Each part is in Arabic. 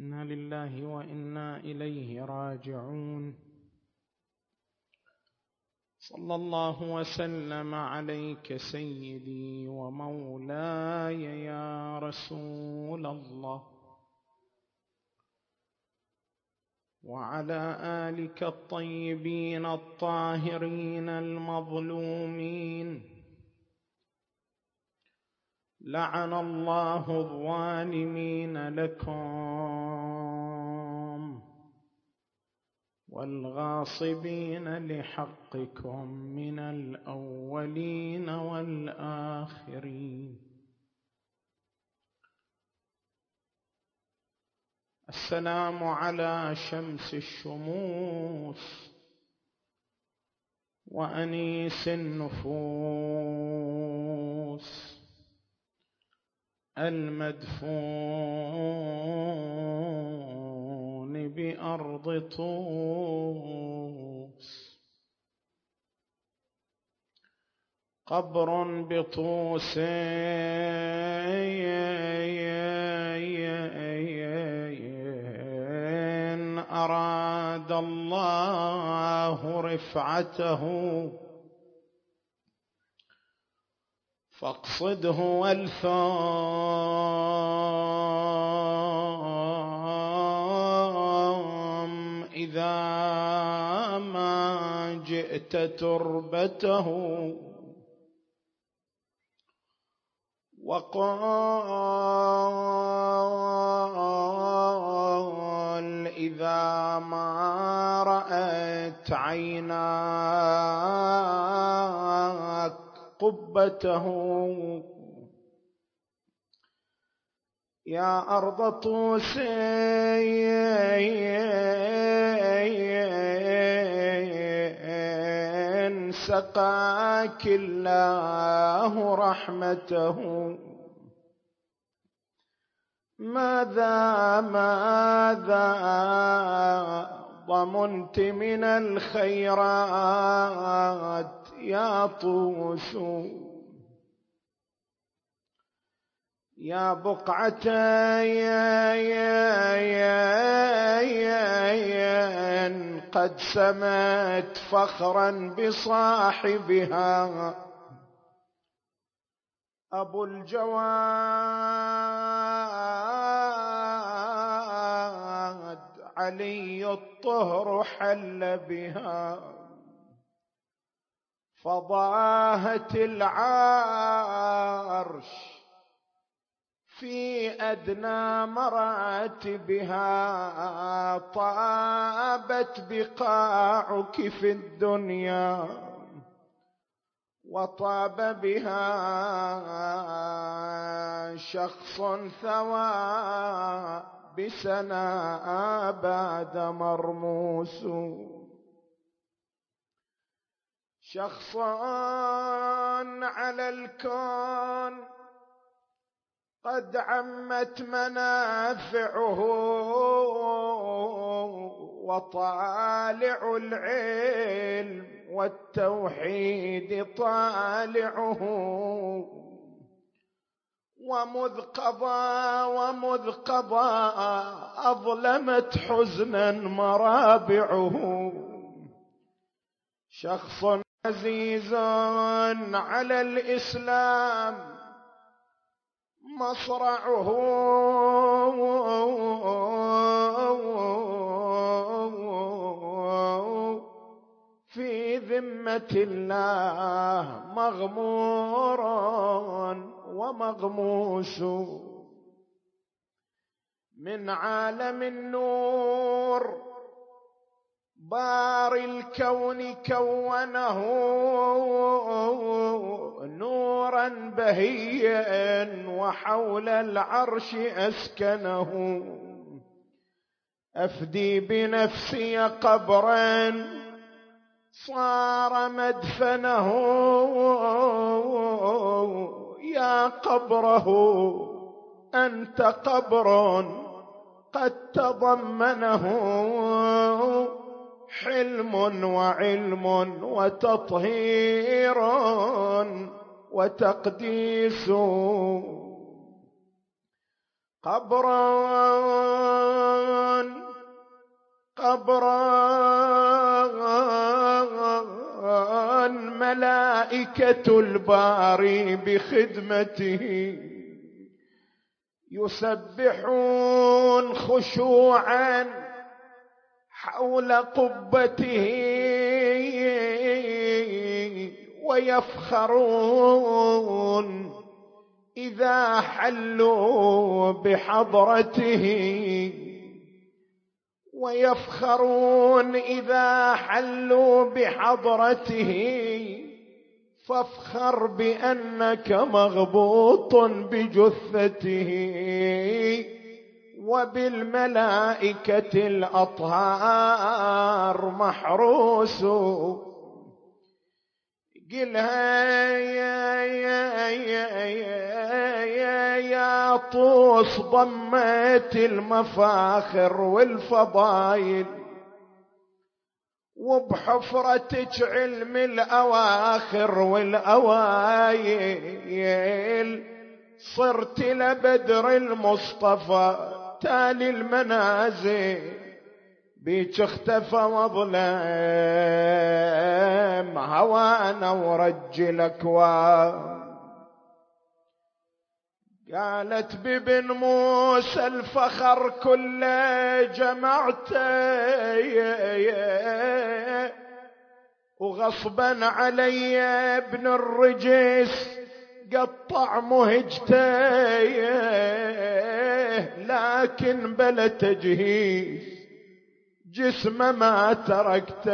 إنا لله وإنا إليه راجعون صلى الله وسلم عليك سيدي ومولاي يا رسول الله وعلى آلك الطيبين الطاهرين المظلومين لعن الله الظالمين لكم والغاصبين لحقكم من الأولين والآخرين. السلام على شمس الشموس وأنيس النفوس المدفون. بأرض طوس. قبر بطوس. أراد الله رفعته. فاقصده والثام جئت تربته. وقال إذا ما رأت عيناك قبته. يا أرض طوس سقاك الله رحمته. ماذا ماذا ضمنت من الخيرات يا طوس يا بقعة يا يا يا يا يا قد سمت فخرا بصاحبها. أبو الجواد علي الطهر حل بها. فضاهت العرش في أدنى مراتبها طابت بقاعك في الدنيا وطاب بها شخص ثوى بسنا بعد مرموس. شخص على الكون قد عمت منافعه وطالع العلم والتوحيد طالعه. ومذ قضى ومذ قضى أظلمت حزنا مرابعه. شخص عزيز على الإسلام مصرعه. في ذمة الله مغمور ومغموس. من عالم النور بار الكون كونه نورا بهيا وحول العرش أسكنه. أفدي بنفسي قبرا صار مدفنه. يا قبره أنت قبر قد تضمنه. حلم وعلم وتطهير وتقديس. قبرا قبرا ملائكة الباري بخدمته. يسبحون خشوعا حول قبته ويفخرون. إذا حلوا بحضرته ويفخرون. إذا حلوا بحضرته فافخر بأنك مغبوط بجثته. وبالملائكة الأطهار محروس. قلها يا يا يا يا يا, يا طوس ضميت المفاخر والفضايل. وبحفرتك علم الأواخر والأوايل صرت لبدر المصطفى. تالي المنازل بيك اختفى وظلم هوانا ورجل اكوان قالت بابن موسى الفخر كله جمعته وغصبا علي ابن الرجس قطع مهجته لكن بلا تجهيز جسمه ما تركته.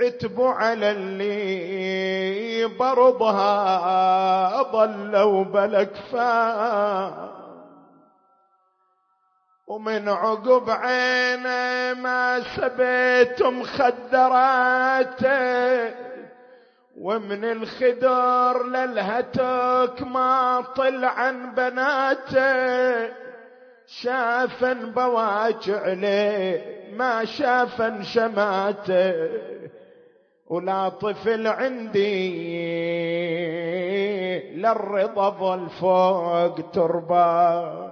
عتب على اللي برضها ظلوا بلكفا ومن عقب عينه ما سبيت مخدراته ومن الخدر للهتك ما طلع عن بناته شافا بواجع ليه ما شافا شماته. ولا طفل عندي للرضا ظل فوق تربة.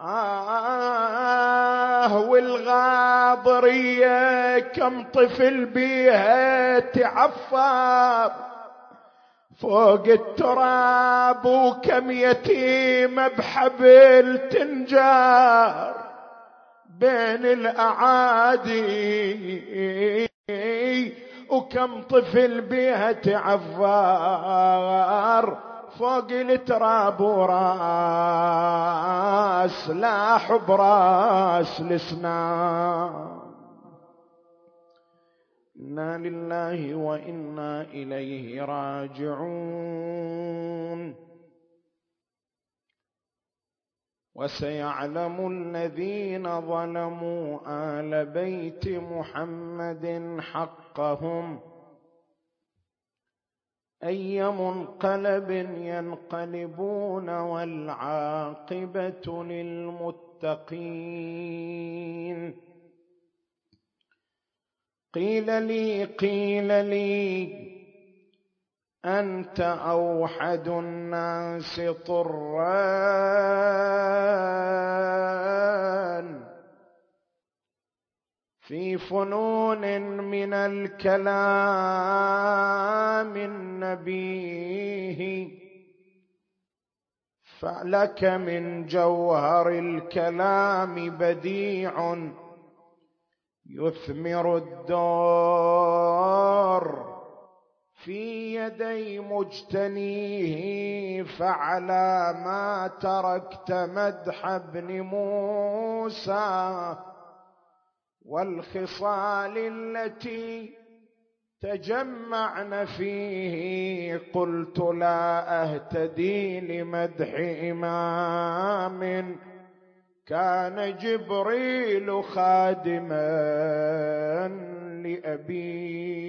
آه والغاضرية كم طفل بيها تعفر. فوق التراب وكم يتيمة بحبل تنجار بين الأعادي. وكم طفل بها تعفار فوق التراب وراس لاح براس الاسنان إنا لله وإنا إليه راجعون. وسيعلم الذين ظلموا آل بيت محمد حقهم. أي منقلب ينقلبون والعاقبة للمتقين. قيل لي قيل لي أنت أوحد الناس طران. في فنون من الكلام النبيه. فلك من جوهر الكلام بديع يثمر الدار. في يدي مجتنيه فعلى ما تركت مدح ابن موسى. والخصال التي تجمعن فيه قلت لا أهتدي لمدح إمام. كان جبريل خادما لأبيه.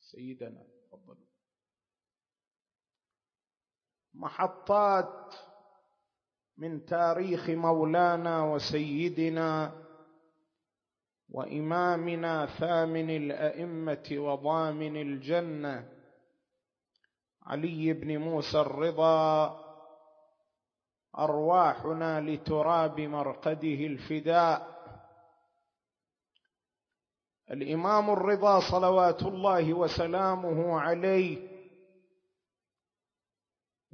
سيدنا محطات من تاريخ مولانا وسيدنا وإمامنا ثامن الأئمة وضامن الجنة علي بن موسى الرضا أرواحنا لتراب مرقده الفداء. الإمام الرضا صلوات الله وسلامه عليه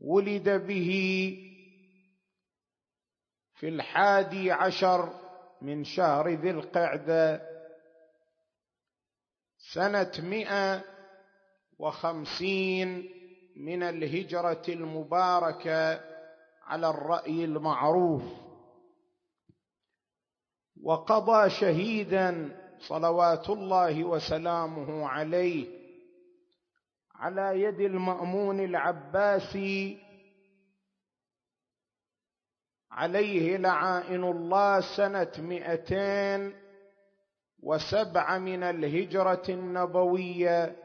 ولد به في الحادي عشر من شهر ذي القعدة سنة مئة وخمسين من الهجرة المباركة على الرأي المعروف. وقضى شهيدا صلوات الله وسلامه عليه على يد المأمون العباسي. عليه لعائن الله سنة مئتين وسبع من الهجرة النبوية.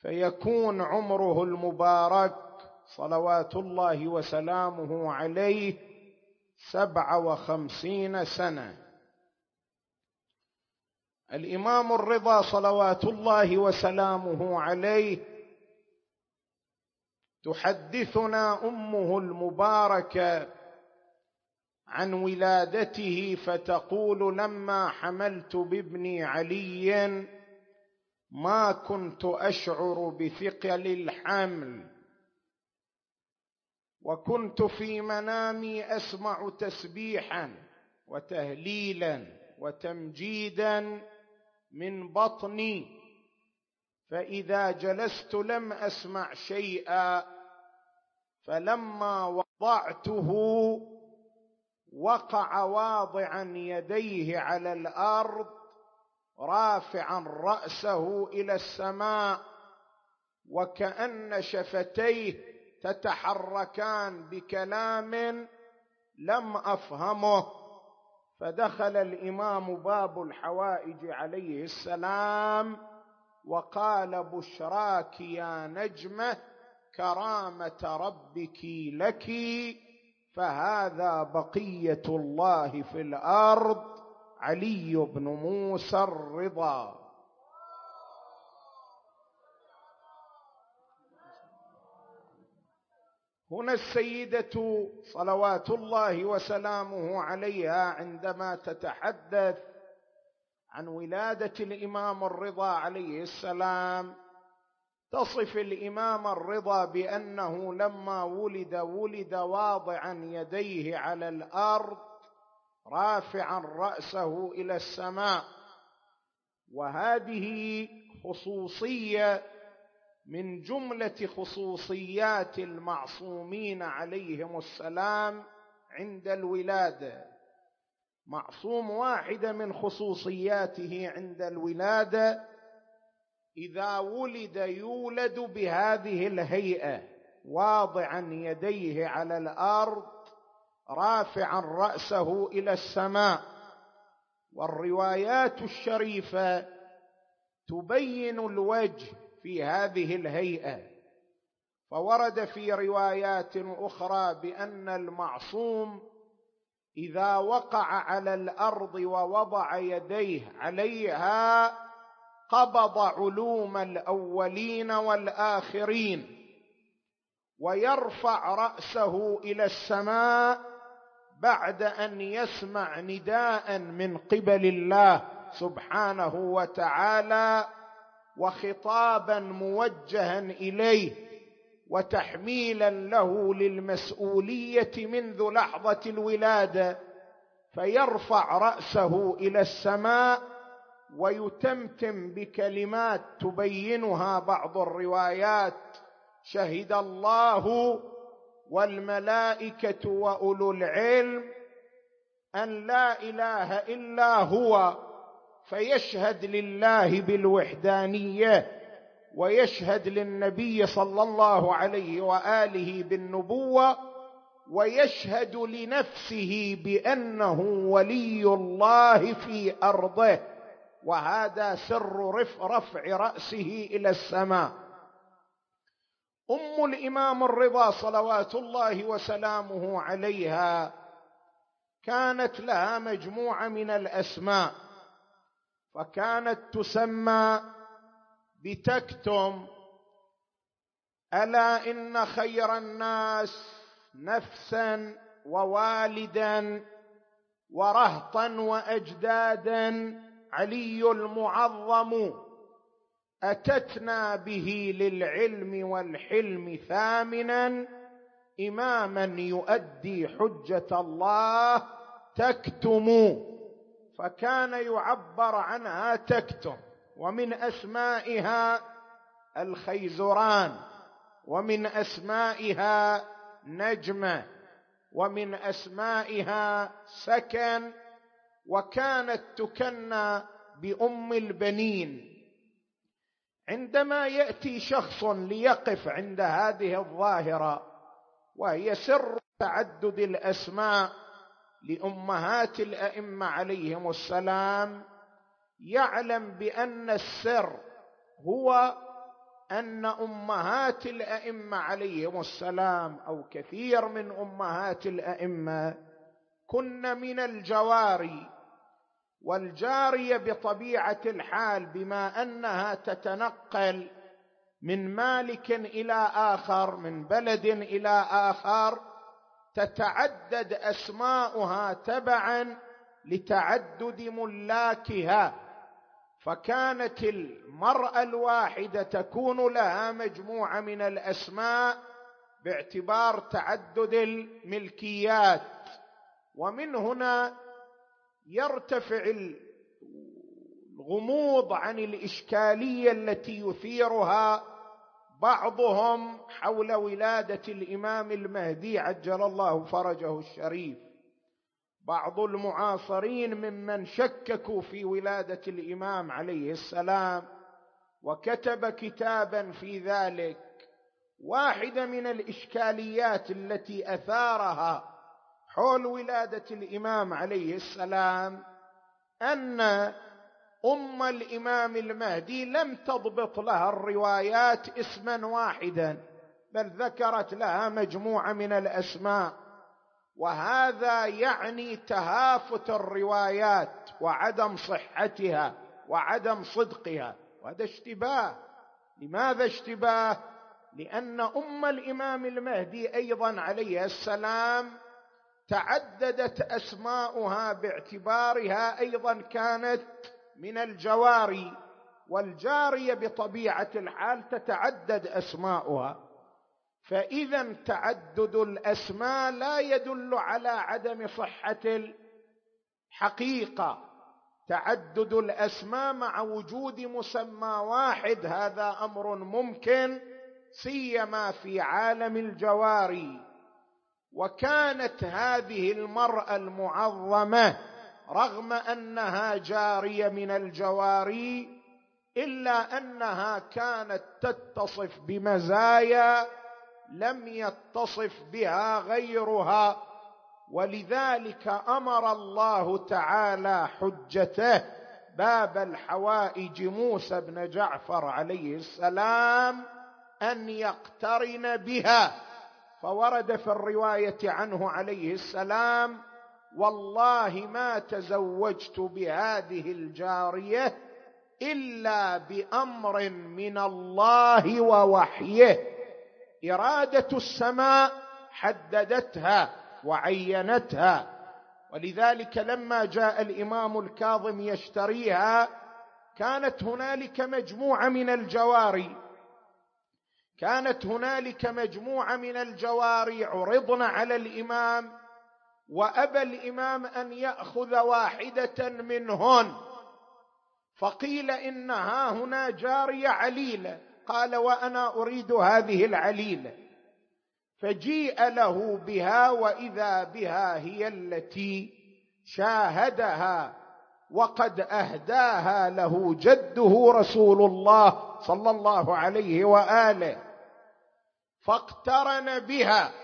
فيكون عمره المبارك صلوات الله وسلامه عليه سبع وخمسين سنة. الإمام الرضا صلوات الله وسلامه عليه تحدثنا أمه المباركة عن ولادته فتقول لما حملت بابني علي ما كنت أشعر بثقل الحمل وكنت في منامي أسمع تسبيحا وتهليلا وتمجيدا من بطني. فإذا جلست لم أسمع شيئا فلما وضعته وقع واضعا يديه على الأرض رافعا رأسه إلى السماء وكأن شفتيه تتحركان بكلام لم أفهمه. فدخل الإمام باب الحوائج عليه السلام وقال بشراك يا نجمه كرامة ربك لك فهذا بقية الله في الأرض علي بن موسى الرضا. هنا السيدة صلوات الله وسلامه عليها عندما تتحدث عن ولادة الإمام الرضا عليه السلام تصف الإمام الرضا بأنه لما ولد ولد واضعا يديه على الأرض رافعا رأسه إلى السماء. وهذه خصوصية من جملة خصوصيات المعصومين عليهم السلام عند الولاده معصوم واحدة من خصوصياته عند الولاده إذا ولد يولد بهذه الهيئة واضعا يديه على الأرض رافعا رأسه إلى السماء. والروايات الشريفة تبين الوجه في هذه الهيئة. فورد في روايات أخرى بأن المعصوم إذا وقع على الأرض ووضع يديه عليها قبض علوم الأولين والآخرين ويرفع رأسه إلى السماء بعد أن يسمع نداء من قبل الله سبحانه وتعالى وخطابا موجها إليه وتحميلا له للمسؤولية منذ لحظة الولادة فيرفع رأسه إلى السماء ويتمتم بكلمات تبينها بعض الروايات شهد الله والملائكة وأولو العلم أن لا إله إلا هو فيشهد لله بالوحدانية ويشهد للنبي صلى الله عليه وآله بالنبوة ويشهد لنفسه بأنه ولي الله في أرضه. وهذا سر رفع رأسه إلى السماء. أم الإمام الرضا صلوات الله وسلامه عليها كانت لها مجموعة من الأسماء. فكانت تسمى بتكتم. ألا إن خير الناس نفسا ووالدا ورهطا واجدادا. علي المعظم أتتنا به للعلم والحلم ثامنا. اماما يؤدي حجة الله. تكتم. فكان يعبر عنها تكتم ومن أسمائها الخيزران ومن أسمائها نجمة ومن أسمائها سكن وكانت تكنى بأم البنين. عندما يأتي شخص ليقف عند هذه الظاهرة وهي سر تعدد الأسماء لأمهات الأئمة عليهم السلام يعلم بأن السر هو أن أمهات الأئمة عليهم السلام أو كثير من أمهات الأئمة كن من الجواري والجارية بطبيعة الحال بما أنها تتنقل من مالك إلى آخر من بلد إلى آخر تتعدد أسماؤها تبعا لتعدد ملاكها. فكانت المرأة الواحدة تكون لها مجموعة من الأسماء باعتبار تعدد الملكيات. ومن هنا يرتفع الغموض عن الإشكالية التي يثيرها بعضهم حول ولادة الإمام المهدي عجل الله فرجه الشريف. بعض المعاصرين ممن شككوا في ولادة الإمام عليه السلام وكتب كتابا في ذلك. واحدة من الإشكاليات التي أثارها حول ولادة الإمام عليه السلام أن أم الإمام المهدي لم تضبط لها الروايات اسما واحدا بل ذكرت لها مجموعة من الأسماء. وهذا يعني تهافت الروايات وعدم صحتها وعدم صدقها. وهذا اشتباه. لماذا اشتباه؟ لأن أم الإمام المهدي أيضا عليه السلام تعددت أسماؤها باعتبارها أيضا كانت من الجواري والجارية بطبيعة الحال تتعدد أسماؤها. فإذا تعدد الأسماء لا يدل على عدم صحة الحقيقة. تعدد الأسماء مع وجود مسمى واحد هذا أمر ممكن سيما في عالم الجواري. وكانت هذه المرأة المعظمة رغم أنها جارية من الجواري إلا أنها كانت تتصف بمزايا لم يتصف بها غيرها. ولذلك أمر الله تعالى حجته باب الحوائج موسى بن جعفر عليه السلام أن يقترن بها. فورد في الرواية عنه عليه السلام والله ما تزوجت بهذه الجارية إلا بأمر من الله ووحيه. إرادة السماء حددتها وعينتها. ولذلك لما جاء الإمام الكاظم يشتريها كانت هنالك مجموعة من الجواري. كانت هنالك مجموعة من الجواري. عرضن على الإمام. وأبى الإمام أن يأخذ واحدة منهن. فقيل انها هنا جارية عليلة. قال وأنا أريد هذه العليلة. فجيء له بها وإذا بها هي التي شاهدها وقد أهداها له جده رسول الله صلى الله عليه وآله. فاقترن بها.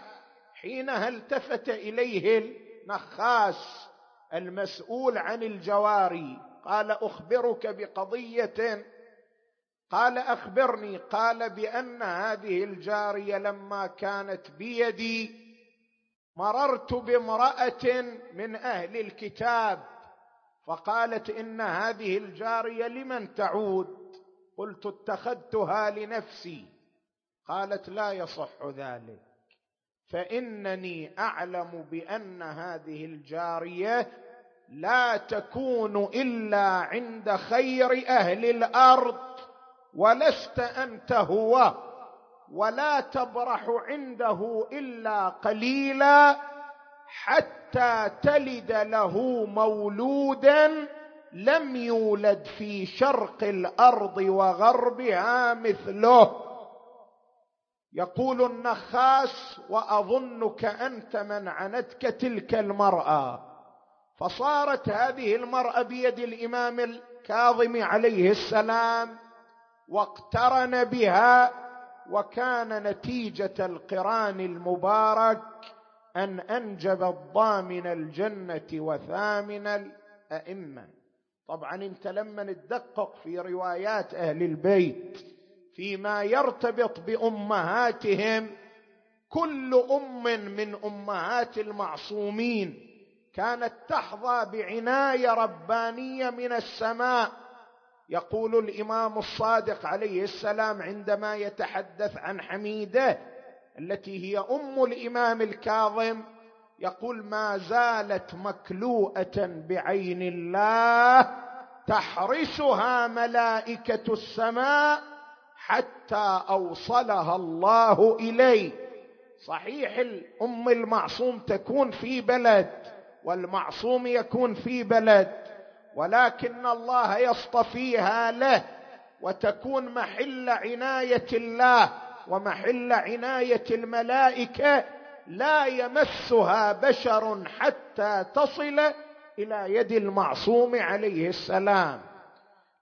حينها التفت إليه النخاس المسؤول عن الجواري. قال أخبرك بقضية. قال أخبرني. قال بأن هذه الجارية لما كانت بيدي مررت بامرأة من أهل الكتاب. فقالت إن هذه الجارية لمن تعود؟ قلت اتخذتها لنفسي. قالت لا يصح ذلك. فإنني أعلم بأن هذه الجارية لا تكون إلا عند خير أهل الأرض ولست أنت هو ولا تبرح عنده إلا قليلا حتى تلد له مولودا لم يولد في شرق الأرض وغربها مثله. يقول النخاس وأظنك أنت من عنتك تلك المرأة. فصارت هذه المرأة بيد الإمام الكاظم عليه السلام واقترن بها وكان نتيجة القران المبارك أن أنجب الضامن الجنة وثامن الأئمة. طبعا أنت لما تدقق في روايات أهل البيت فيما يرتبط بأمهاتهم كل أم من أمهات المعصومين كانت تحظى بعناية ربانية من السماء. يقول الإمام الصادق عليه السلام عندما يتحدث عن حميده التي هي أم الإمام الكاظم يقول ما زالت مكلوءة بعين الله تحرسها ملائكة السماء حتى أوصلها الله إليه. صحيح الأم المعصوم تكون في بلد والمعصوم يكون في بلد ولكن الله يصطفيها له وتكون محل عناية الله ومحل عناية الملائكة. لا يمسها بشر حتى تصل إلى يد المعصوم عليه السلام.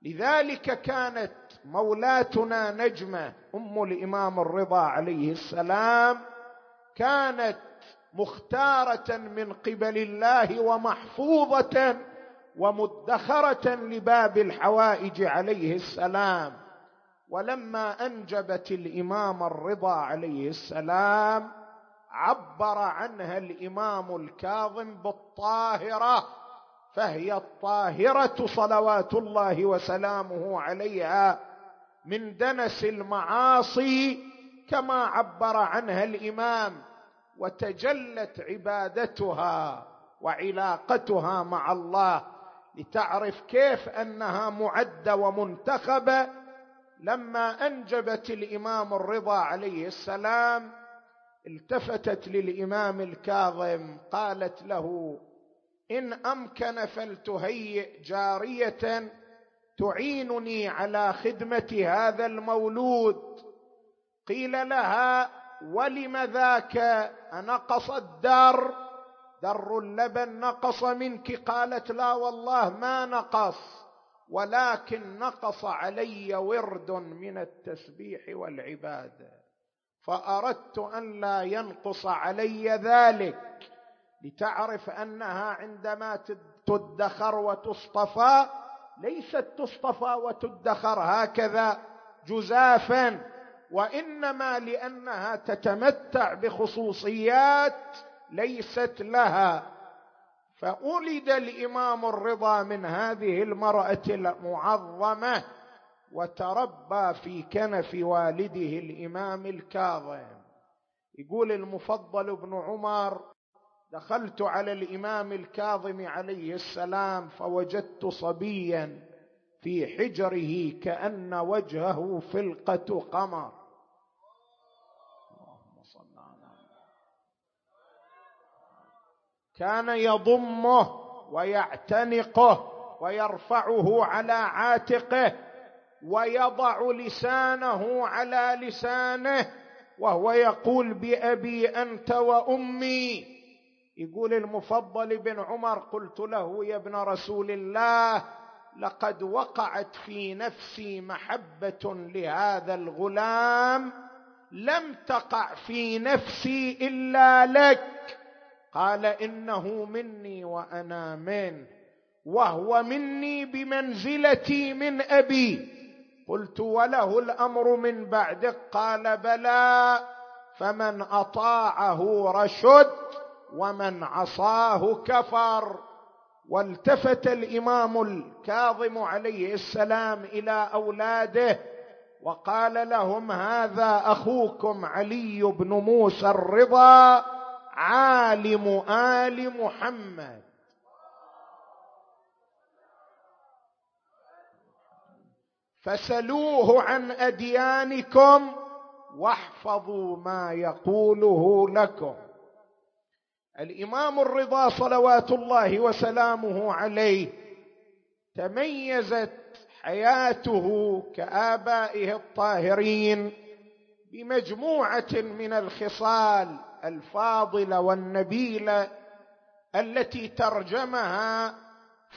لذلك كانت مولاتنا نجمة أم الإمام الرضا عليه السلام كانت مختارة من قبل الله ومحفوظة ومدخرة لباب الحوائج عليه السلام. ولما أنجبت الإمام الرضا عليه السلام عبر عنها الإمام الكاظم بالطاهرة فهي الطاهرة صلوات الله وسلامه عليها. من دنس المعاصي كما عبر عنها الإمام وتجلت عبادتها وعلاقتها مع الله. لتعرف كيف أنها معده ومنتخبة لما أنجبت الإمام الرضا عليه السلام التفتت للإمام الكاظم قالت له إن أمكن فلتهيئ جارية تعينني على خدمة هذا المولود. قيل لها ولم ذاك؟ انقص الدر در اللبن نقص منك. قالت لا والله ما نقص ولكن نقص علي ورد من التسبيح والعبادة. فأردت أن لا ينقص علي ذلك لتعرف أنها عندما تدخر وتصطفى ليست تصطفى وتدخر هكذا جزافا وإنما لأنها تتمتع بخصوصيات ليست لها. فولد الإمام الرضا من هذه المرأة المعظمة وتربى في كنف والده الإمام الكاظم. يقول المفضل بن عمر دخلت على الإمام الكاظم عليه السلام فوجدت صبيا في حجره كأن وجهه فلقة قمر. كان يضمه ويعتنقه ويرفعه على عاتقه ويضع لسانه على لسانه وهو يقول بأبي أنت وأمي يقول المفضل بن عمر قلت له يا ابن رسول الله لقد وقعت في نفسي محبة لهذا الغلام لم تقع في نفسي إلا لك قال إنه مني وأنا منه وهو مني بمنزلتي من أبي. قلت وله الأمر من بعدك قال بلى فمن أطاعه رشد. ومن عصاه كفر والتفت الإمام الكاظم عليه السلام إلى أولاده وقال لهم هذا أخوكم علي بن موسى الرضا عالم آل محمد. فسلوه عن أديانكم واحفظوا ما يقوله لكم. الإمام الرضا صلوات الله وسلامه عليه تميزت حياته كآبائه الطاهرين بمجموعة من الخصال الفاضلة والنبيلة التي ترجمها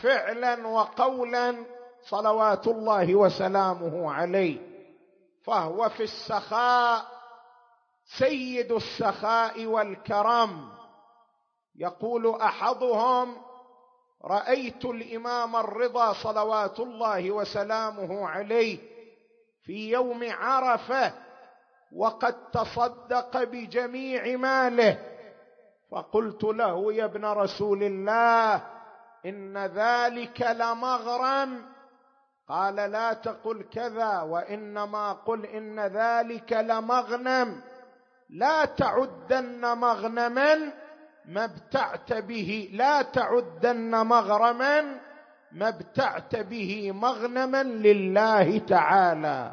فعلا وقولا صلوات الله وسلامه عليه فهو في السخاء سيد السخاء والكرم. يقول أحدهم رأيت الإمام الرضا صلوات الله وسلامه عليه في يوم عرفة وقد تصدق بجميع ماله. فقلت له يا ابن رسول الله إن ذلك لمغرم. قال لا تقل كذا وإنما قل إن ذلك لمغنم. لا تعدن مغنما ما ابتعت به لا تعدن مغرما ما ابتعت به مغنما لله تعالى.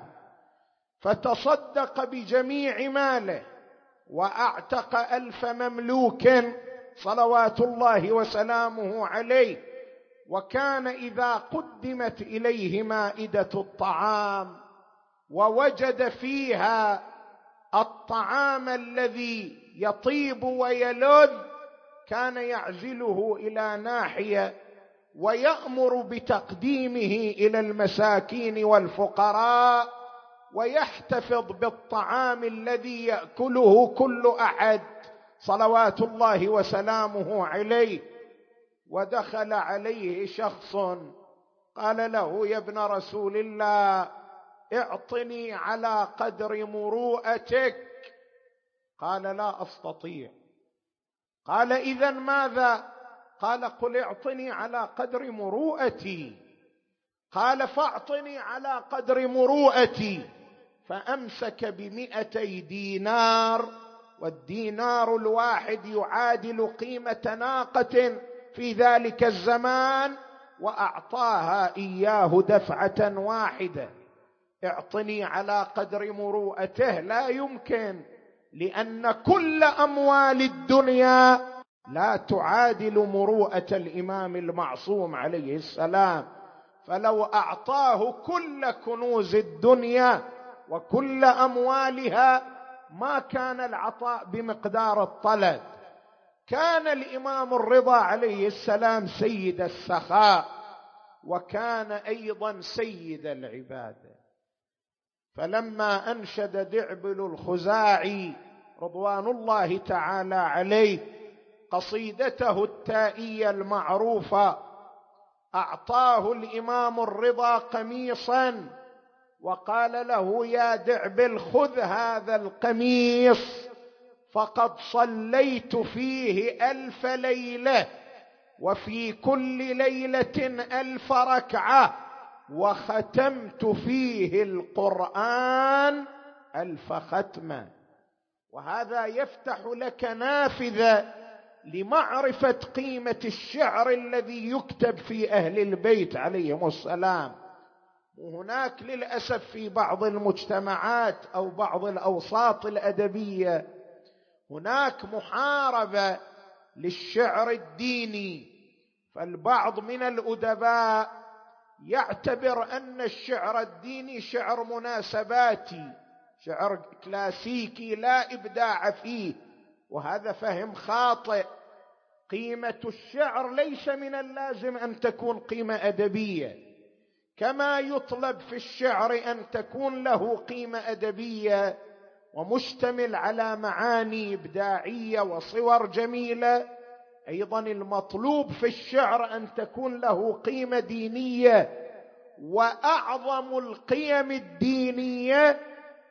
فتصدق بجميع ماله وأعتق ألف مملوك صلوات الله وسلامه عليه. وكان إذا قدمت إليه مائدة الطعام ووجد فيها الطعام الذي يطيب ويلذ كان يعزله إلى ناحية ويأمر بتقديمه إلى المساكين والفقراء ويحتفظ بالطعام الذي يأكله كل أحد صلوات الله وسلامه عليه. ودخل عليه شخص قال له يا ابن رسول الله اعطني على قدر مروءتك. قال لا أستطيع. قال اذا ماذا؟ قال قل اعطني على قدر مروءتي. قال فاعطني على قدر مروءتي. فأمسك بمئتي دينار والدينار الواحد يعادل قيمة ناقة في ذلك الزمان وأعطاها إياه دفعة واحدة. اعطني على قدر مروءته لا يمكن. لأن كل أموال الدنيا لا تعادل مروءة الإمام المعصوم عليه السلام. فلو أعطاه كل كنوز الدنيا وكل أموالها ما كان العطاء بمقدار الطلب. كان الإمام الرضا عليه السلام سيد السخاء وكان أيضا سيد العبادة. فلما أنشد دعبل الخزاعي رضوان الله تعالى عليه قصيدته التائية المعروفة أعطاه الإمام الرضا قميصا وقال له يا دعبل خذ هذا القميص فقد صليت فيه ألف ليلة وفي كل ليلة ألف ركعة وختمت فيه القرآن ألف ختمة. وهذا يفتح لك نافذة لمعرفة قيمة الشعر الذي يكتب في أهل البيت عليهم السلام. وهناك للأسف في بعض المجتمعات أو بعض الأوساط الأدبية هناك محاربة للشعر الديني فالبعض من الأدباء يعتبر أن الشعر الديني شعر مناسباتي شعر كلاسيكي لا إبداع فيه وهذا فهم خاطئ. قيمة الشعر ليس من اللازم أن تكون قيمة أدبية. كما يطلب في الشعر أن تكون له قيمة أدبية ومشتمل على معاني إبداعية وصور جميلة أيضا المطلوب في الشعر أن تكون له قيمة دينية وأعظم القيم الدينية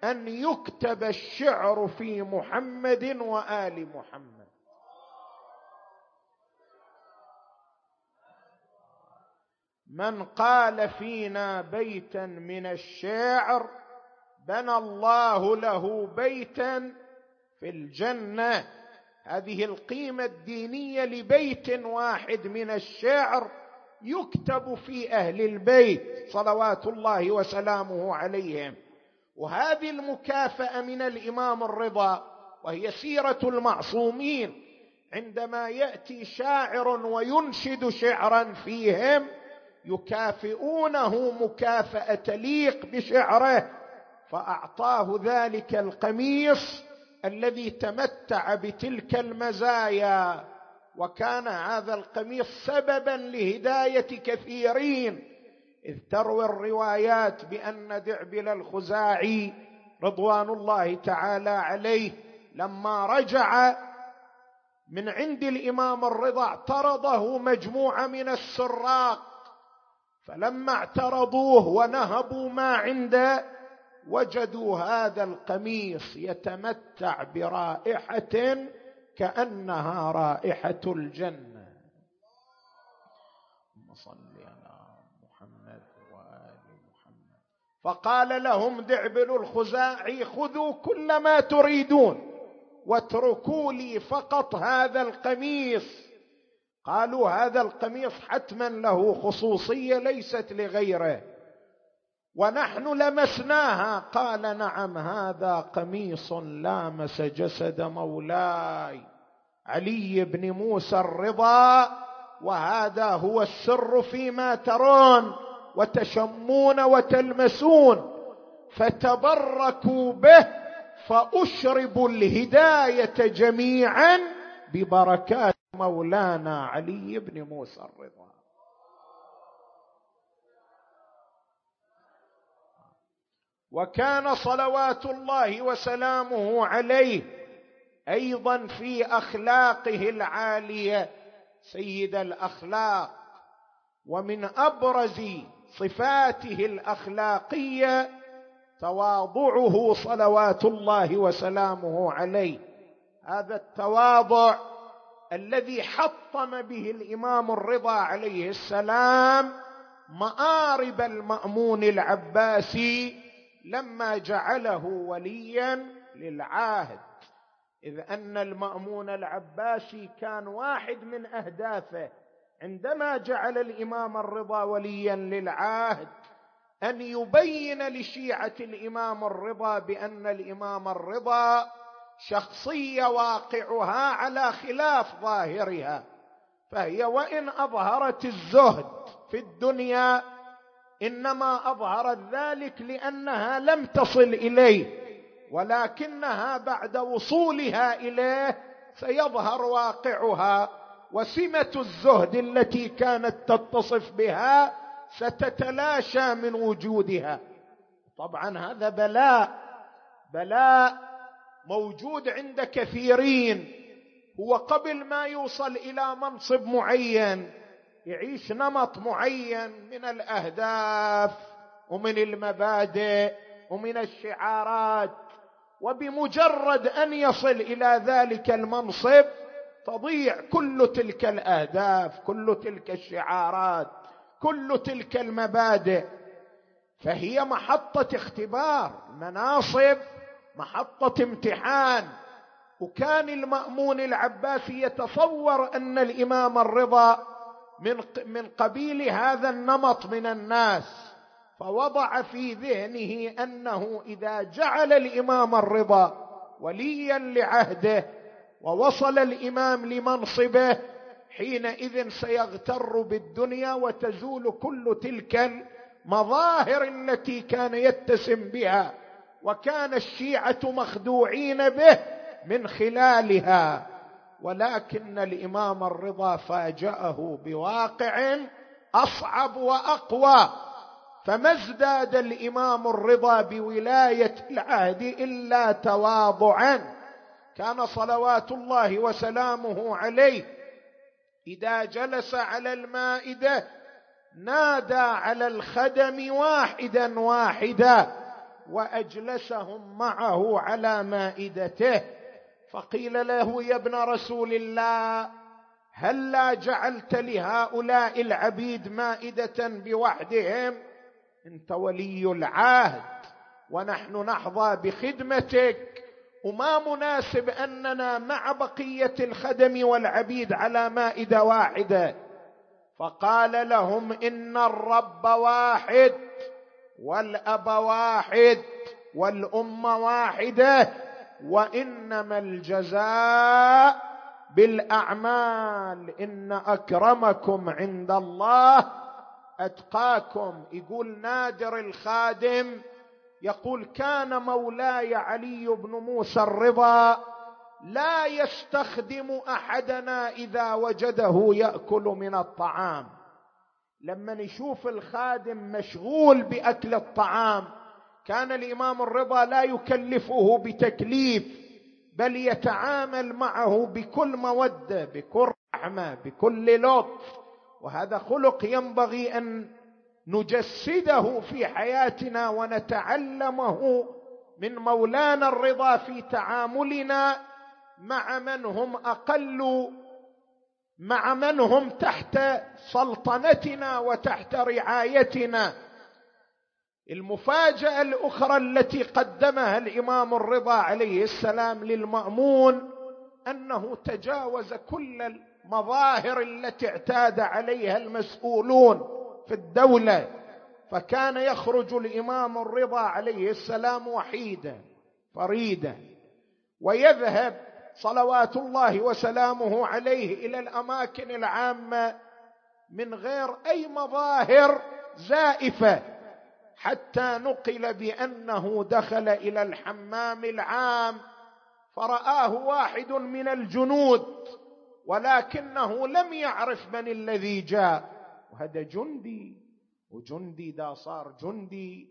أن يكتب الشعر في محمد وآل محمد. من قال فينا بيتا من الشعر بنى الله له بيتا في الجنة. هذه القيمة الدينية لبيت واحد من الشعر يكتب في أهل البيت صلوات الله وسلامه عليهم. وهذه المكافأة من الإمام الرضا وهي سيرة المعصومين. عندما يأتي شاعر وينشد شعرا فيهم يكافئونه مكافأة تليق بشعره فأعطاه ذلك القميص الذي تمتع بتلك المزايا وكان هذا القميص سببا لهداية كثيرين. إذ تروي الروايات بأن دعبل الخزاعي رضوان الله تعالى عليه لما رجع من عند الإمام الرضا اعترضه مجموعة من السراق فلما اعترضوه ونهبوا ما عنده وجدوا هذا القميص يتمتع برائحة كأنها رائحة الجنة. صل على محمد وآل محمد. فقال لهم دعبل الخزاعي خذوا كل ما تريدون واتركوا لي فقط هذا القميص. قالوا هذا القميص حتما له خصوصية ليست لغيره. ونحن لمسناها. قال نعم هذا قميص لامس جسد مولاي علي بن موسى الرضا وهذا هو السر فيما ترون وتشمون وتلمسون. فتبركوا به فأشربوا الهداية جميعا ببركات مولانا علي بن موسى الرضا. وكان صلوات الله وسلامه عليه أيضا في أخلاقه العالية سيد الأخلاق. ومن أبرز صفاته الأخلاقية تواضعه صلوات الله وسلامه عليه. هذا التواضع الذي حطم به الإمام الرضا عليه السلام مآرب المأمون العباسي لما جعله وليا للعاهد. إذ أن المأمون العباسي كان واحد من أهدافه عندما جعل الإمام الرضا وليا للعاهد أن يبين لشيعة الإمام الرضا بأن الإمام الرضا شخصية واقعها على خلاف ظاهرها فهي وإن أظهرت الزهد في الدنيا إنما اظهرت ذلك لأنها لم تصل إليه ولكنها بعد وصولها إليه سيظهر واقعها. وسمة الزهد التي كانت تتصف بها ستتلاشى من وجودها. طبعا هذا بلاء بلاء موجود عند كثيرين. هو قبل ما يوصل إلى منصب معين. يعيش نمط معين من الأهداف ومن المبادئ ومن الشعارات وبمجرد أن يصل إلى ذلك المنصب تضيع كل تلك الأهداف كل تلك الشعارات كل تلك المبادئ. فهي محطة اختبار مناصب محطة امتحان. وكان المأمون العباسي يتصور أن الإمام الرضا من من قبيل هذا النمط من الناس فوضع في ذهنه أنه إذا جعل الإمام الرضا وليا لعهده ووصل الإمام لمنصبه حينئذ سيغتر بالدنيا وتزول كل تلك المظاهر التي كان يتسم بها وكان الشيعة مخدوعين به من خلالها. ولكن الإمام الرضا فاجأه بواقع أصعب وأقوى فما ازداد الإمام الرضا بولاية العهد إلا تواضعا. كان صلوات الله وسلامه عليه. إذا جلس على المائدة نادى على الخدم واحدا واحدا وأجلسهم معه على مائدته. فقيل له يا ابن رسول الله هل لا جعلت لهؤلاء العبيد مائدة بوحدهم انت ولي العهد ونحن نحظى بخدمتك وما مناسب أننا مع بقية الخدم والعبيد على مائدة واحدة. فقال لهم إن الرب واحد والأب واحد والامه واحدة. وإنما الجزاء بالأعمال. إن أكرمكم عند الله. أتقاكم. يقول نادر الخادم يقول كان مولاي علي بن موسى الرضا لا يستخدم أحدنا إذا وجده يأكل من الطعام. لما نشوف الخادم مشغول بأكل الطعام كان الإمام الرضا لا يكلفه بتكليف بل يتعامل معه بكل مودة بكل رحمة بكل لطف. وهذا خلق ينبغي أن نجسده في حياتنا ونتعلمه من مولانا الرضا في تعاملنا مع من هم أقل مع من هم تحت سلطنتنا وتحت رعايتنا. المفاجأة الأخرى التي قدمها الإمام الرضا عليه السلام للمأمون أنه تجاوز كل المظاهر التي اعتاد عليها المسؤولون في الدولة فكان يخرج الإمام الرضا عليه السلام وحيدا فريدا ويذهب صلوات الله وسلامه عليه إلى الأماكن العامة من غير أي مظاهر زائفة. حتى نقل بأنه دخل إلى الحمام العام فرآه واحد من الجنود ولكنه لم يعرف من الذي جاء. وهذا جندي وجندي دا صار جندي.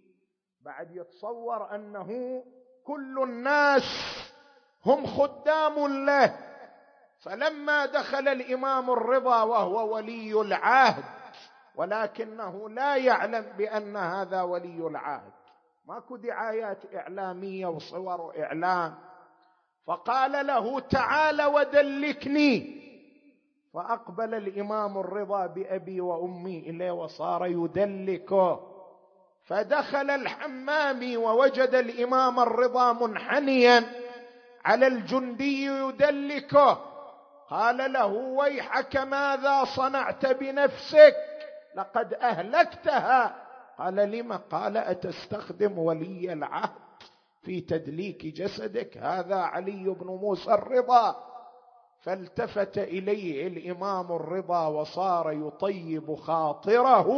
بعد يتصور أنه كل الناس هم خدام له. فلما دخل الإمام الرضا وهو ولي العهد ولكنه لا يعلم بأن هذا ولي العهد. ماكو دعايات إعلامية وصور اعلام فقال له تعال ودلكني. فأقبل الإمام الرضا بأبي وأمي إليه وصار يدلكه. فدخل الحمام ووجد الإمام الرضا منحنيا على الجندي يدلكه. قال له ويحك ماذا صنعت بنفسك؟ لقد أهلكتها. قال لم قال أتستخدم ولي العهد في تدليك جسدك؟ هذا علي بن موسى الرضا. فالتفت إليه الإمام الرضا وصار يطيب خاطره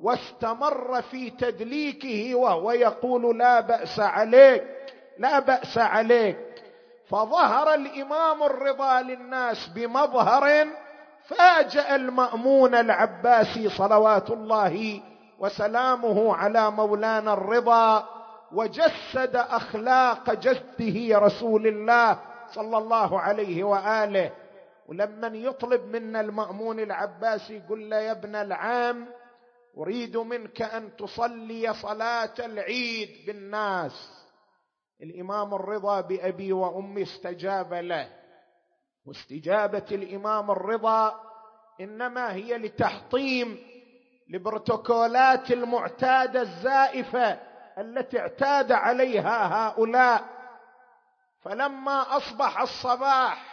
واستمر في تدليكه وهو يقول لا بأس عليك لا بأس عليك. فظهر الإمام الرضا للناس بمظهر فاجأ المأمون العباسي صلوات الله وسلامه على مولانا الرضا وجسد أخلاق جده رسول الله صلى الله عليه وآله. ولما يطلب منا المأمون العباسي يقول له يا ابن العام أريد منك أن تصلي صلاة العيد بالناس. الإمام الرضا بأبي وأمي استجاب له. واستجابة الإمام الرضا إنما هي لتحطيم البروتوكولات المعتادة الزائفة التي اعتاد عليها هؤلاء. فلما أصبح الصباح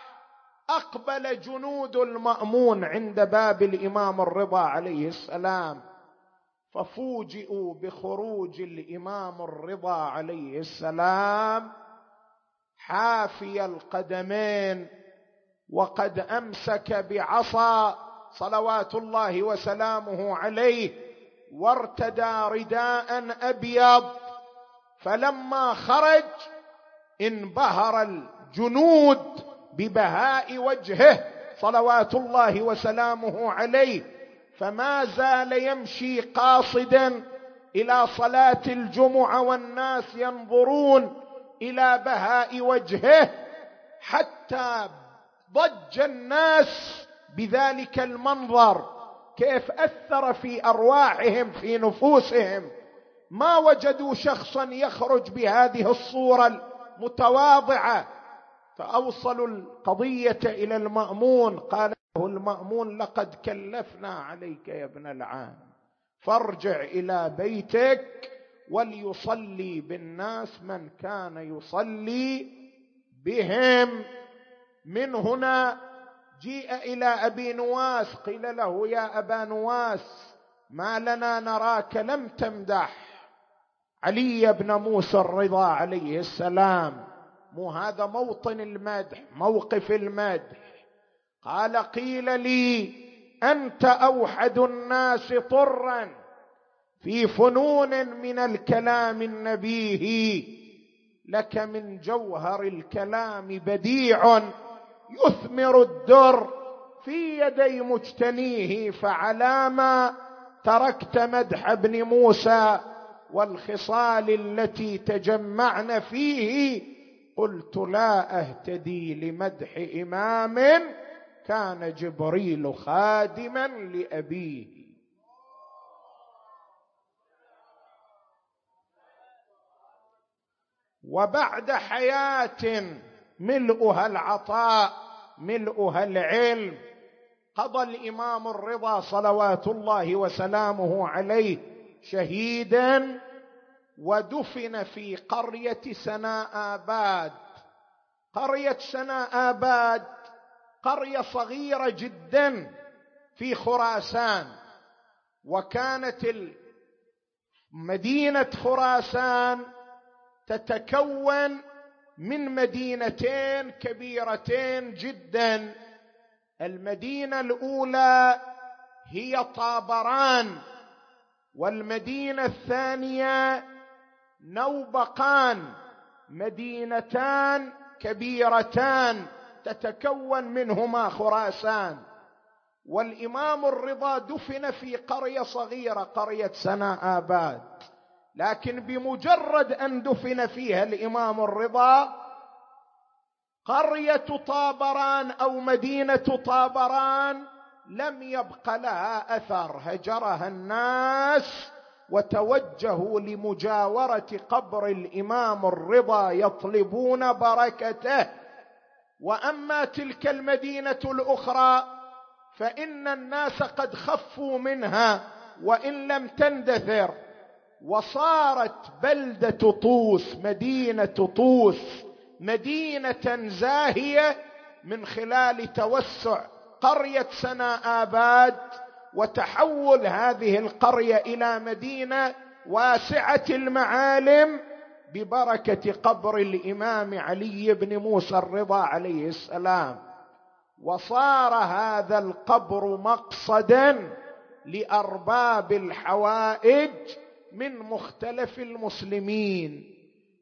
أقبل جنود المأمون عند باب الإمام الرضا عليه السلام ففوجئوا بخروج الإمام الرضا عليه السلام حافي القدمين وقد أمسك بعصا صلوات الله وسلامه عليه وارتدى رداء أبيض فلما خرج انبهر الجنود ببهاء وجهه صلوات الله وسلامه عليه فما زال يمشي قاصدا إلى صلاة الجمعة والناس ينظرون إلى بهاء وجهه حتى ضج الناس بذلك المنظر. كيف أثر في أرواحهم في نفوسهم. ما وجدوا شخصا يخرج بهذه الصورة متواضعه فأوصلوا القضية إلى المأمون. قال له المأمون لقد كلفنا عليك يا ابن العام فارجع إلى بيتك وليصلي بالناس من كان يصلي بهم. من هنا جيء إلى أبي نواس قيل له يا أبا نواس ما لنا نراك لم تمدح. علي بن موسى الرضا عليه السلام مو هذا موطن المدح موقف المدح. قال قيل لي أنت أوحد الناس طرا في فنون من الكلام النبيه لك من جوهر الكلام بديع. يثمر الدر في يدي مجتنيه فعلى تركت مدح ابن موسى والخصال التي تجمعن فيه قلت لا أهتدي لمدح إمام كان جبريل خادما لأبيه. وبعد حياة ملؤها العطاء ملؤها العلم. قضى الإمام الرضا صلوات الله وسلامه عليه شهيدا ودفن في قرية سناء آباد. قرية سناء آباد قرية صغيرة جدا في خراسان. وكانت مدينة خراسان تتكون من مدينتين كبيرتين جدا. المدينة الأولى هي طابران والمدينة الثانية نوبقان. مدينتان كبيرتان تتكون منهما خراسان. والإمام الرضا دفن في قرية صغيرة قرية سنا آباد. لكن بمجرد أن دفن فيها الإمام الرضا قرية طابران أو مدينة طابران لم يبق لها أثر. هجرها الناس وتوجهوا لمجاورة قبر الإمام الرضا يطلبون بركته. وأما تلك المدينة الأخرى فإن الناس قد خفوا منها وإن لم تندثر. وصارت بلدة طوس مدينة طوس مدينة زاهية من خلال توسع قرية سنا آباد وتحول هذه القرية إلى مدينة واسعة المعالم ببركة قبر الإمام علي بن موسى الرضا عليه السلام. وصار هذا القبر مقصدا لأرباب الحوائج من مختلف المسلمين.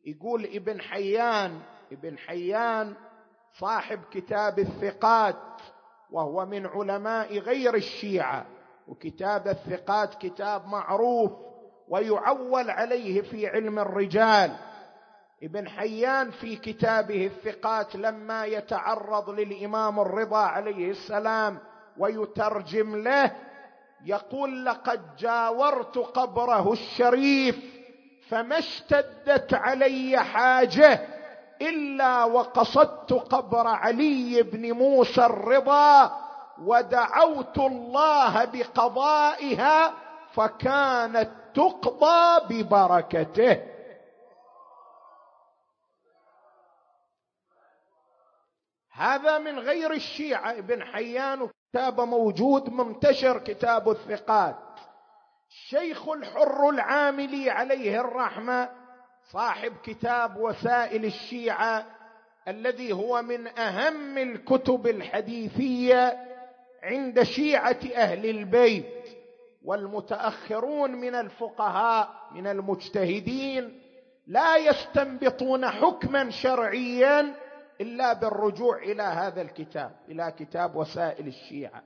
يقول ابن حيان ابن حيان صاحب كتاب الثقات وهو من علماء غير الشيعة. وكتاب الثقات كتاب معروف ويعول عليه في علم الرجال. ابن حيان في كتابه الثقات لما يتعرض للإمام الرضا عليه السلام ويترجم له يقول لقد جاورت قبره الشريف فما اشتدت علي حاجة إلا وقصدت قبر علي بن موسى الرضا ودعوت الله بقضائها فكانت تقضى ببركته. هذا من غير الشيعة ابن حيان كتاب موجود منتشر كتاب الثقات. الشيخ الحر العاملي عليه الرحمة صاحب كتاب وسائل الشيعة الذي هو من أهم الكتب الحديثية عند شيعة أهل البيت. والمتأخرون من الفقهاء من المجتهدين لا يستنبطون حكما شرعيا إلا بالرجوع إلى هذا الكتاب إلى كتاب وسائل الشيعة.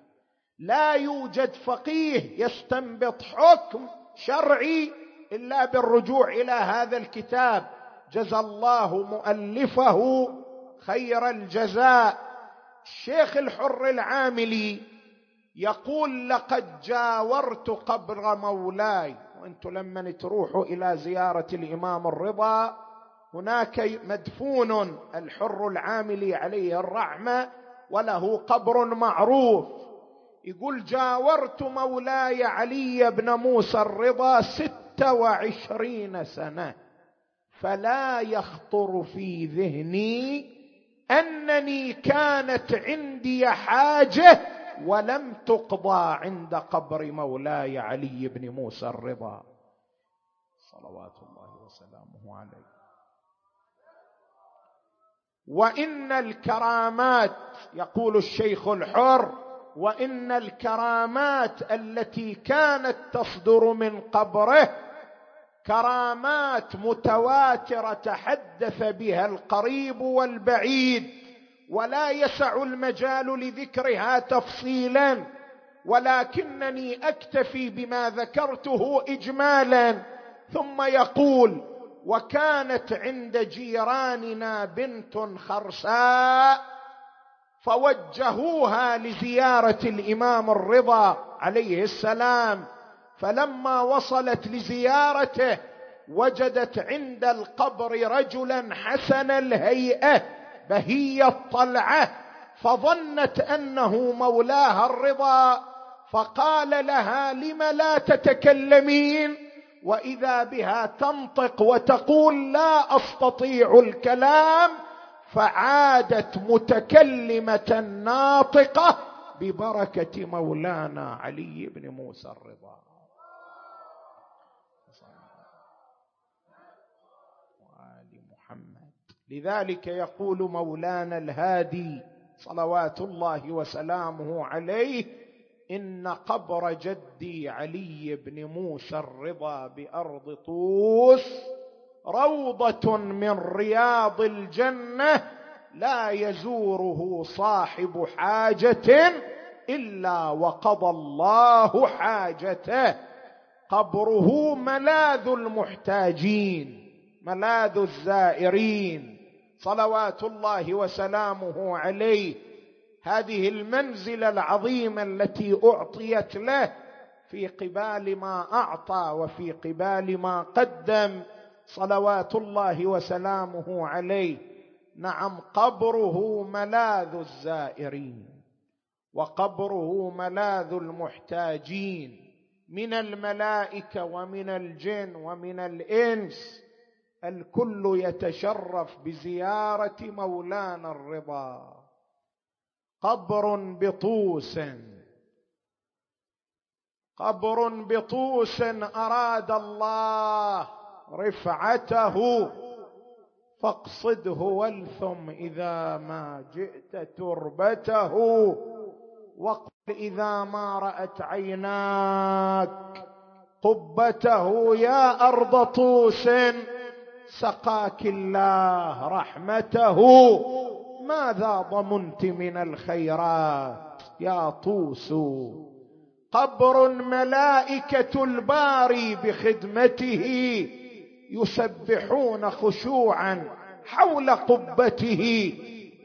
لا يوجد فقيه يستنبط حكم شرعي إلا بالرجوع إلى هذا الكتاب. جزى الله مؤلفه خير الجزاء. الشيخ الحر العاملي يقول لقد جاورت قبر مولاي. وأنتم لما تروحوا إلى زيارة الإمام الرضا هناك مدفون الحر العاملي عليه الرحمة وله قبر معروف. يقول جاورت مولاي علي بن موسى الرضا ست وعشرين سنة. فلا يخطر في ذهني أنني كانت عندي حاجة ولم تقضى عند قبر مولاي علي بن موسى الرضا. صلوات الله وسلامه عليه. وإن الكرامات يقول الشيخ الحر وإن الكرامات التي كانت تصدر من قبره كرامات متواترة تحدث بها القريب والبعيد ولا يسع المجال لذكرها تفصيلا ولكنني أكتفي بما ذكرته اجمالا ثم يقول وكانت عند جيراننا بنت خرساء فوجهوها لزيارة الإمام الرضا عليه السلام. فلما وصلت لزيارته وجدت عند القبر رجلا حسن الهيئة بهي الطلعة فظنت أنه مولاها الرضا. فقال لها لم لا تتكلمين؟ وإذا بها تنطق وتقول لا أستطيع الكلام فعادت متكلمة ناطقة ببركة مولانا علي بن موسى الرضا. لذلك يقول مولانا الهادي صلوات الله وسلامه عليه إن قبر جدي علي بن موسى الرضا بأرض طوس روضة من رياض الجنة لا يزوره صاحب حاجة إلا وقضى الله حاجته. قبره ملاذ المحتاجين ملاذ الزائرين. صلوات الله وسلامه عليه. هذه المنزلة العظيمة التي أعطيت له في قبال ما أعطى وفي قبال ما قدم صلوات الله وسلامه عليه. نعم قبره ملاذ الزائرين وقبره ملاذ المحتاجين من الملائكة ومن الجن ومن الإنس. الكل يتشرف بزيارة مولانا الرضا. قبر بطوس. قبر بطوس أراد الله رفعته. فاقصده والثم إذا ما جئت تربته. وقل إذا ما رأت عيناك قبته. يا أرض طوس سقاك الله رحمته. ماذا ضمنت من الخيرات يا طوس قبر ملائكه الباري بخدمته يسبحون خشوعا حول قبته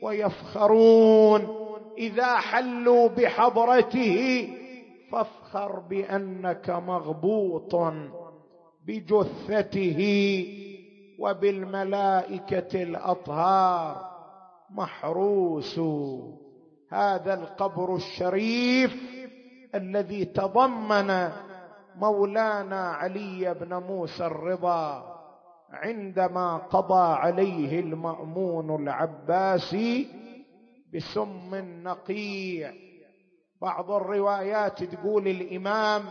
ويفخرون. إذا حلوا بحضرته فافخر بأنك مغبوط بجثته وبالملائكة الأطهار. محروس. هذا القبر الشريف الذي تضمن مولانا علي بن موسى الرضا عندما قضى عليه المأمون العباسي بسم نقيع. بعض الروايات تقول الإمام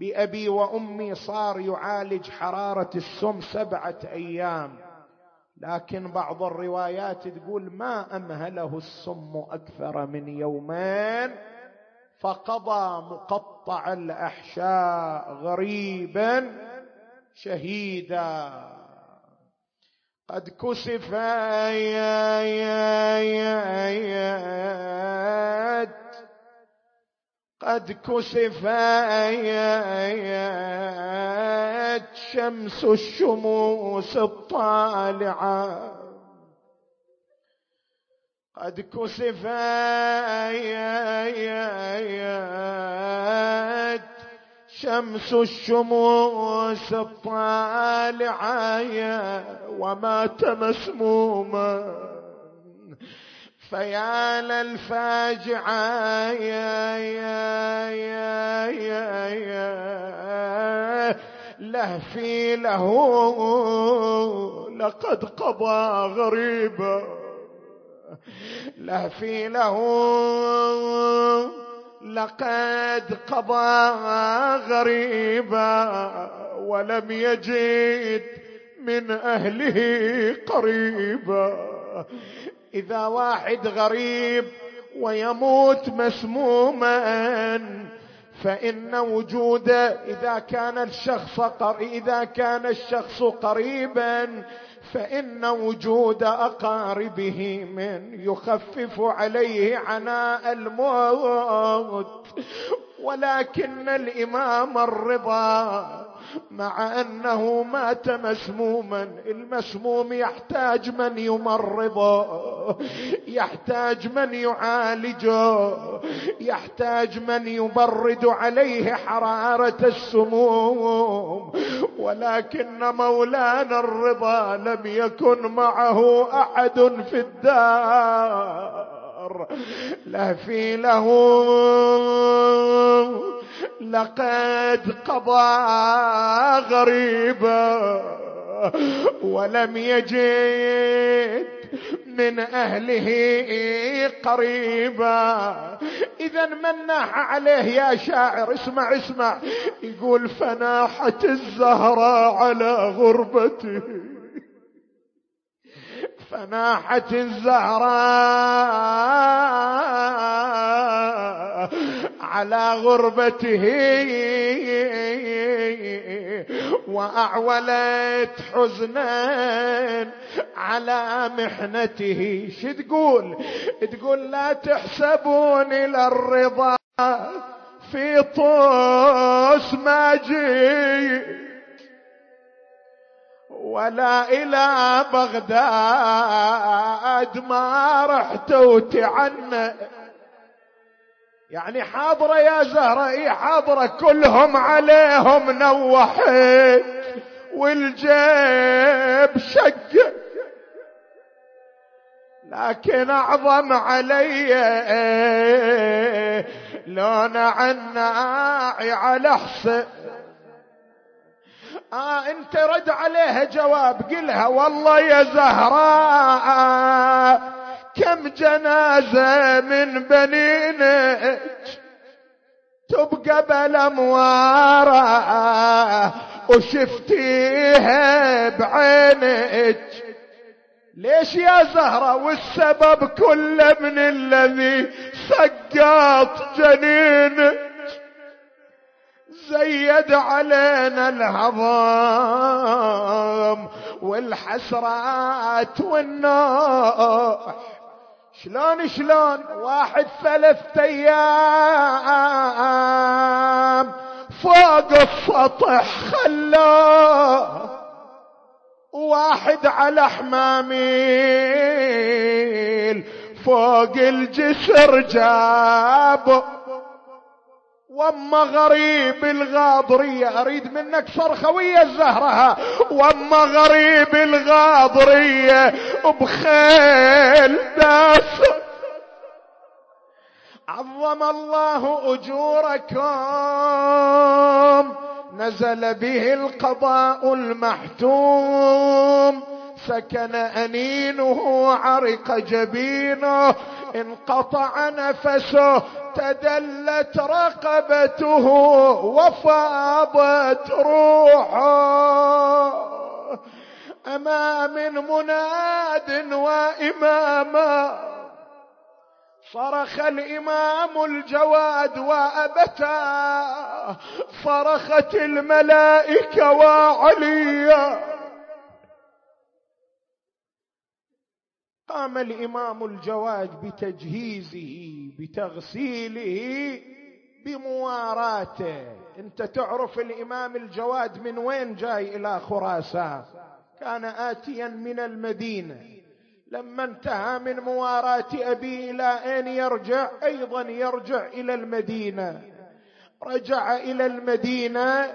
بأبي وأمي صار يعالج حرارة السم سبعة أيام. لكن بعض الروايات تقول ما أمهله السم أكثر من يومين فقضى مقطع الأحشاء غريبا شهيدا. قد كسف آيات قد كسف آيات شمس الشموس الطالعة. قد كسف آيات شمس الشموس الطالعة. ومات مسموما فيا للفاجعة يا يا يا يا يا. لهفي له لقد قضى غريبا. لهفي له لقد قضى غريبا. ولم يجد من أهله قريبا. إذا واحد غريب ويموت مسموما فإن وجوده إذا كان الشخص إذا كان الشخص قريبا فإن وجود أقاربه من يخفف عليه عناء الموت. ولكن الإمام الرضا مع أنه مات مسموما. المسموم يحتاج من يمرضه يحتاج من يعالجه يحتاج من يبرد عليه حرارة السموم. ولكن مولانا الرضا لم يكن معه أحد في الدار لا في له لقد قضى غريبا ولم يجد من أهله قريبا. إذا من ناح عليه يا شاعر اسمع اسمع. يقول فناحت الزهراء على غربته فناحت الزهراء على غربته. وأعولت حزنا على محنته. شو تقول؟ تقول لا تحسبون إلى الرضا في طوس ما جيت ولا إلى بغداد ما رحت وتعنى. يعني حاضرة يا زهرة اي حاضرة كلهم عليهم نوحت والجيب شق. لكن أعظم علي لون عناعي على حسن آه انت رد عليها جواب قلها والله يا زهراء. كم جنازة من بنينك تبقى بالأموارة وشفتيها بعينك. ليش يا زهرة والسبب كله من الذي سقط جنينك؟ زيد علينا الهضم والحسرات والنوح شلون شلون؟ واحد ثلاثة أيام. فوق السطح خلاه واحد على حماميل. فوق الجسر جابه وأما غريب الغاضرية أريد منك صرخة ويا الزهرة وأما غريب الغاضرية بخيل داس. عظم الله أجوركم. نزل به القضاء المحتوم. سكن أنينه عرق جبينه. انقطع نفسه تدلت رقبته وفاضت روحه. اما من مناد واماما صرخ الإمام الجواد وابتا صرخت الملائكة وعليا. قام الإمام الجواد بتجهيزه بتغسيله بمواراته. أنت تعرف الإمام الجواد من وين جاي إلى خراسان؟ كان اتيا من المدينة. لما انتهى من مواراة ابيه إلى أين يرجع؟ أيضا يرجع إلى المدينة. رجع إلى المدينة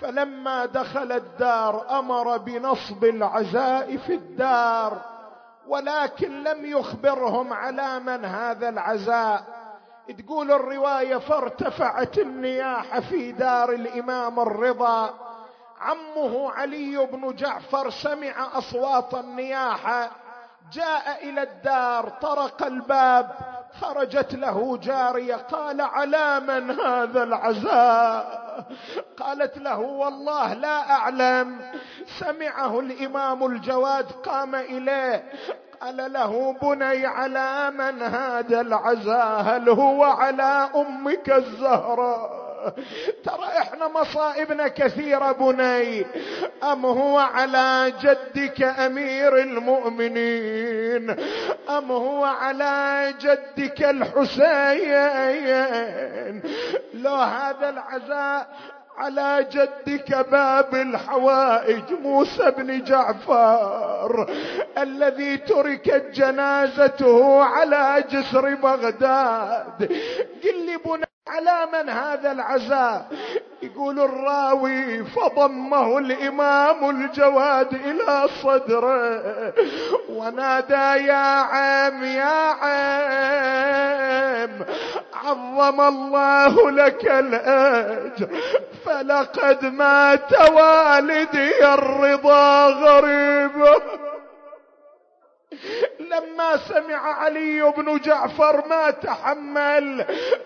فلما دخل الدار أمر بنصب العزاء في الدار. ولكن لم يخبرهم على من هذا العزاء. تقول الرواية فارتفعت النياحة في دار الإمام الرضا. عمه علي بن جعفر سمع أصوات النياحة. جاء إلى الدار طرق الباب خرجت له جارية قال على من هذا العزاء؟ قالت له والله لا أعلم. سمعه الإمام الجواد قام إليه. قال له بني على من هذا العزاء؟ هل هو على أمك الزهراء؟ ترى إحنا مصائبنا كثيرة بني. أم هو على جدك أمير المؤمنين؟ أم هو على جدك الحسين؟ لو هذا العزاء على جدك باب الحوائج موسى بن جعفر الذي تركت جنازته على جسر بغداد. قل لي على من هذا العزاء؟ يقول الراوي فضمه الإمام الجواد إلى صدره. ونادى يا عم يا عم عظم الله لك الأجر. فلقد مات والدي الرضا غريبا لما سمع علي بن جعفر ما تحمل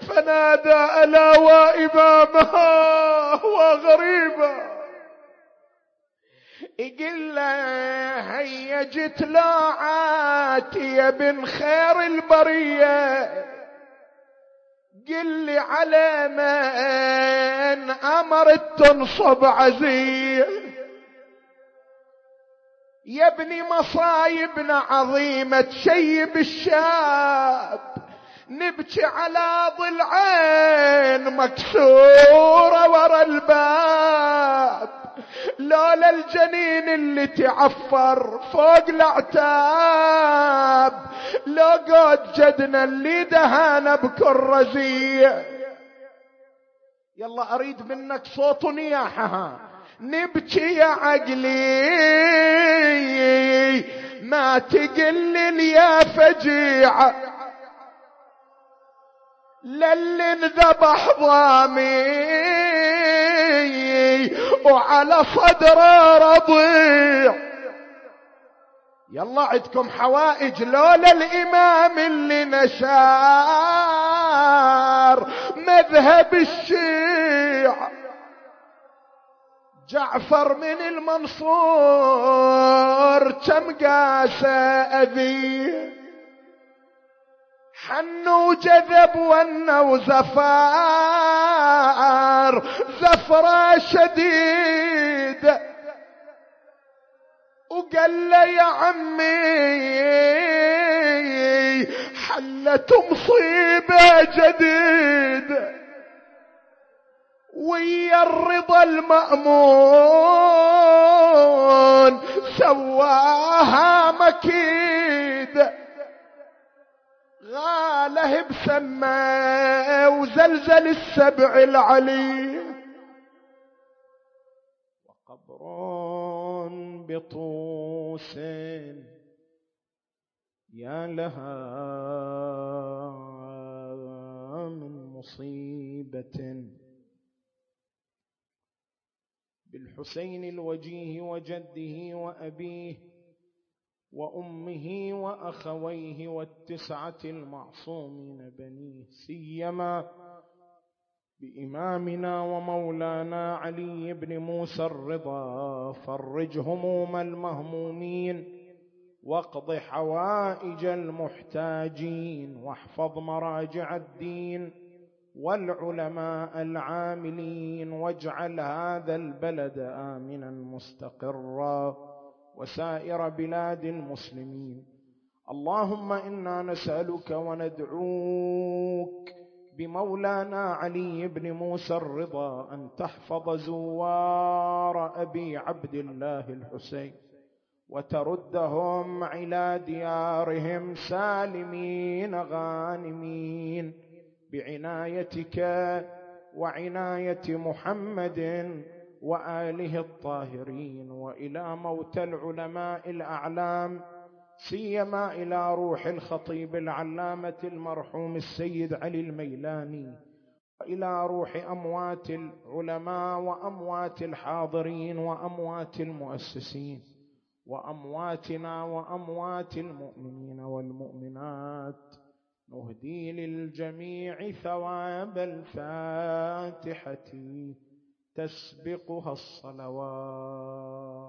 فنادى ألا وإمامها وغريبا يقول له هيا جت لاعاتي يا بن خير البرية. قل على من أمرت تنصب عزيز. يا ابني مصايبنا عظيمة تشيب الشاب. نبكي على ضلعين مكسورة ورا الباب. لولا الجنين اللي تعفر فوق الأعتاب. لو قد جدنا اللي دهانا بكل رزية يلا أريد منك صوت نياحها نبكي يا عقلي. ما تقلل يا فجيعة. للي انذبح ضامي. وعلى صدره رضيع. يلا عندكم حوائج لولا الإمام اللي نشار. مذهب الشيعة. جعفر من المنصور. كم قاسى أذي حن وجذب ون وزفار زفرة شديد. وقال له يا عمي حلت مصيبة جديدة ويا الرضا المأمون سواها مكيد غاله بسمه وزلزل السبع العلي وقبر بطوس يا لها من مصيبة. بالحسين الوجيه وجده وأبيه وأمه وأخويه والتسعة المعصومين بنيه سيما بإمامنا ومولانا علي بن موسى الرضا فرج هموم المهمومين واقض حوائج المحتاجين واحفظ مراجع الدين والعلماء العاملين واجعل هذا البلد آمنا مستقرا وسائر بلاد المسلمين. اللهم إنا نسألك وندعوك بمولانا علي بن موسى الرضا أن تحفظ زوار أبي عبد الله الحسين وتردهم إلى ديارهم سالمين غانمين بعنايتك وعناية محمد وآله الطاهرين وإلى موتى العلماء الأعلام سيما إلى روح الخطيب العلامة المرحوم السيد علي الميلاني إلى روح أموات العلماء وأموات الحاضرين وأموات المؤسسين وأمواتنا وأموات المؤمنين والمؤمنات. نهدي للجميع ثواب الفاتحة. تسبقها الصلوات.